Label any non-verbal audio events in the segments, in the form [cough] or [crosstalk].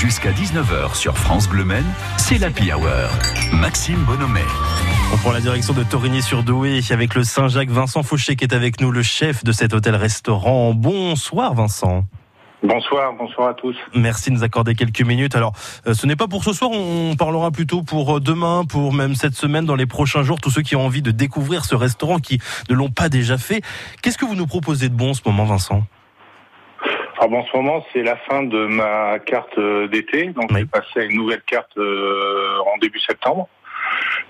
Jusqu'à 19h sur France Bleu Men, c'est l'Happy Hour. Maxime Bonhomet. On prend la direction de Torigny-sur-Douai avec le Saint-Jacques Vincent Fauché qui est avec nous, le chef de cet hôtel-restaurant. Bonsoir Vincent. Bonsoir, bonsoir à tous. Merci de nous accorder quelques minutes. Alors, euh, ce n'est pas pour ce soir, on parlera plutôt pour euh, demain, pour même cette semaine, dans les prochains jours, tous ceux qui ont envie de découvrir ce restaurant, qui ne l'ont pas déjà fait. Qu'est-ce que vous nous proposez de bon en ce moment, Vincent? Alors bon, en ce moment, c'est la fin de ma carte euh, d'été, donc Oui. j'ai passé à une nouvelle carte euh, en début septembre.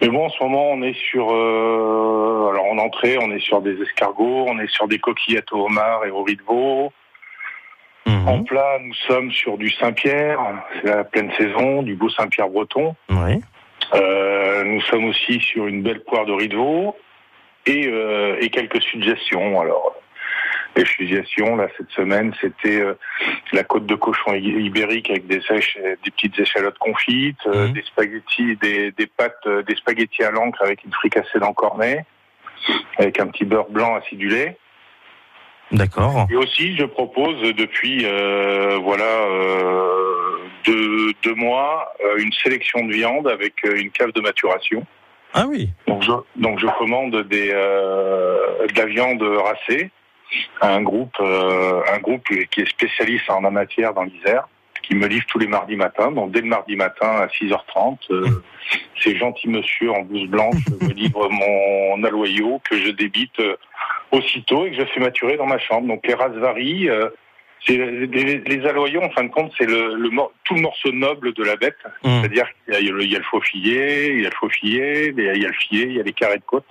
Mais bon, en ce moment, on est sur, euh, alors en entrée, on est sur des escargots, on est sur des coquillettes au homard et au riz de veau. En plat, nous sommes sur du Saint-Pierre, c'est la pleine saison, du beau Saint-Pierre breton. Oui. Euh, nous sommes aussi sur une belle poire de riz de veau et, et quelques suggestions. Alors, suggestions, là, cette semaine, c'était euh, la côte de cochon ibérique avec des, éche- des petites échalotes confites, euh, Mhm. des spaghettis, des, des pâtes, euh, des spaghettis à l'encre avec une fricassée d'encornet, avec un petit beurre blanc acidulé. D'accord. Et aussi, je propose depuis euh, voilà euh, deux, deux mois euh, une sélection de viande avec euh, une cave de maturation. Ah oui. Donc je, donc je commande des, euh, de la viande racée un groupe, euh, un groupe qui est spécialiste en la matière dans l'Isère, qui me livre tous les mardis matins. Donc dès le mardi matin à 6h30, euh, [laughs] ces gentils monsieur en blouse blanche [laughs] me livrent mon aloyau que je débite euh, aussitôt et que je fais maturer dans ma chambre. Donc les races varient. euh, les, les aloyaux, en fin de compte, c'est le, tout le morceau noble de la bête. Mhm. C'est-à-dire qu'il y a le, il y a le faux fillet, il y a le faux fillet, il y a, il y a le filet, il y a les carrés de côte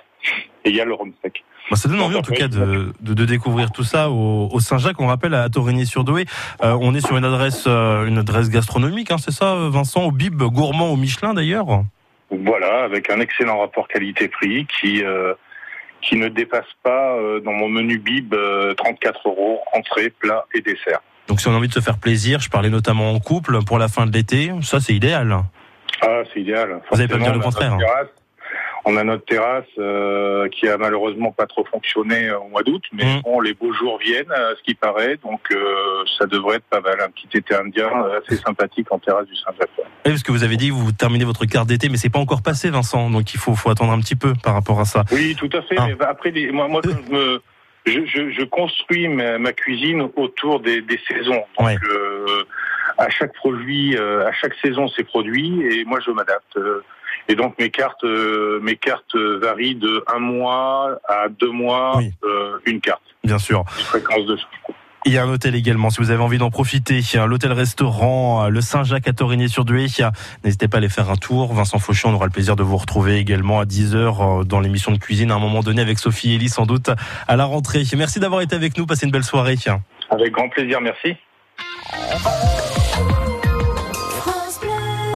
et il y a le rhum sec. Bah, ça donne envie en tout cas de, de, de découvrir tout ça au, au Saint-Jacques. On rappelle à Torigny-sur-Douai. Euh, on est sur une adresse, euh, une adresse gastronomique, hein, c'est ça, Vincent, au Bib gourmand au Michelin d'ailleurs. Voilà, avec un excellent rapport qualité-prix qui euh, qui ne dépasse pas euh, dans mon menu bib euh, 34 euros entrée, plat et dessert. Donc si on a envie de se faire plaisir, je parlais notamment en couple pour la fin de l'été, ça c'est idéal. Ah, c'est idéal. Vous allez pas me dire le contraire. terrasse. On a notre terrasse euh, qui a malheureusement pas trop fonctionné euh, au mois d'août, mais Mhm. bon, les beaux jours viennent, à ce qui paraît, donc euh, ça devrait être pas mal. Un petit été indien euh, assez sympathique en terrasse du Saint-Jacques. Oui, parce que vous avez dit vous terminez votre carte d'été, mais c'est pas encore passé, Vincent. Donc il faut, faut attendre un petit peu par rapport à ça. Oui, tout à fait. Ah. Mais bah, après, les- moi, moi, quand je, me- je, je, je construis ma, ma cuisine autour des, des saisons. Donc, Ouais. euh, à chaque produit, euh, à chaque saison, c'est produit, et moi, je m'adapte. Euh, Et donc, mes cartes, euh, mes cartes varient de un mois à deux mois, Oui. euh, une carte, Bien sûr. une fréquence de. Il y a un hôtel également, si vous avez envie d'en profiter. L'hôtel-restaurant, le Saint-Jacques à a- N'hésitez pas à aller faire un tour. Vincent Fauchon, on aura le plaisir de vous retrouver également à 10h dans l'émission de cuisine à un moment donné avec Sophie Elie sans doute à la rentrée. Merci d'avoir été avec nous. Passez une belle soirée. Avec grand plaisir, merci.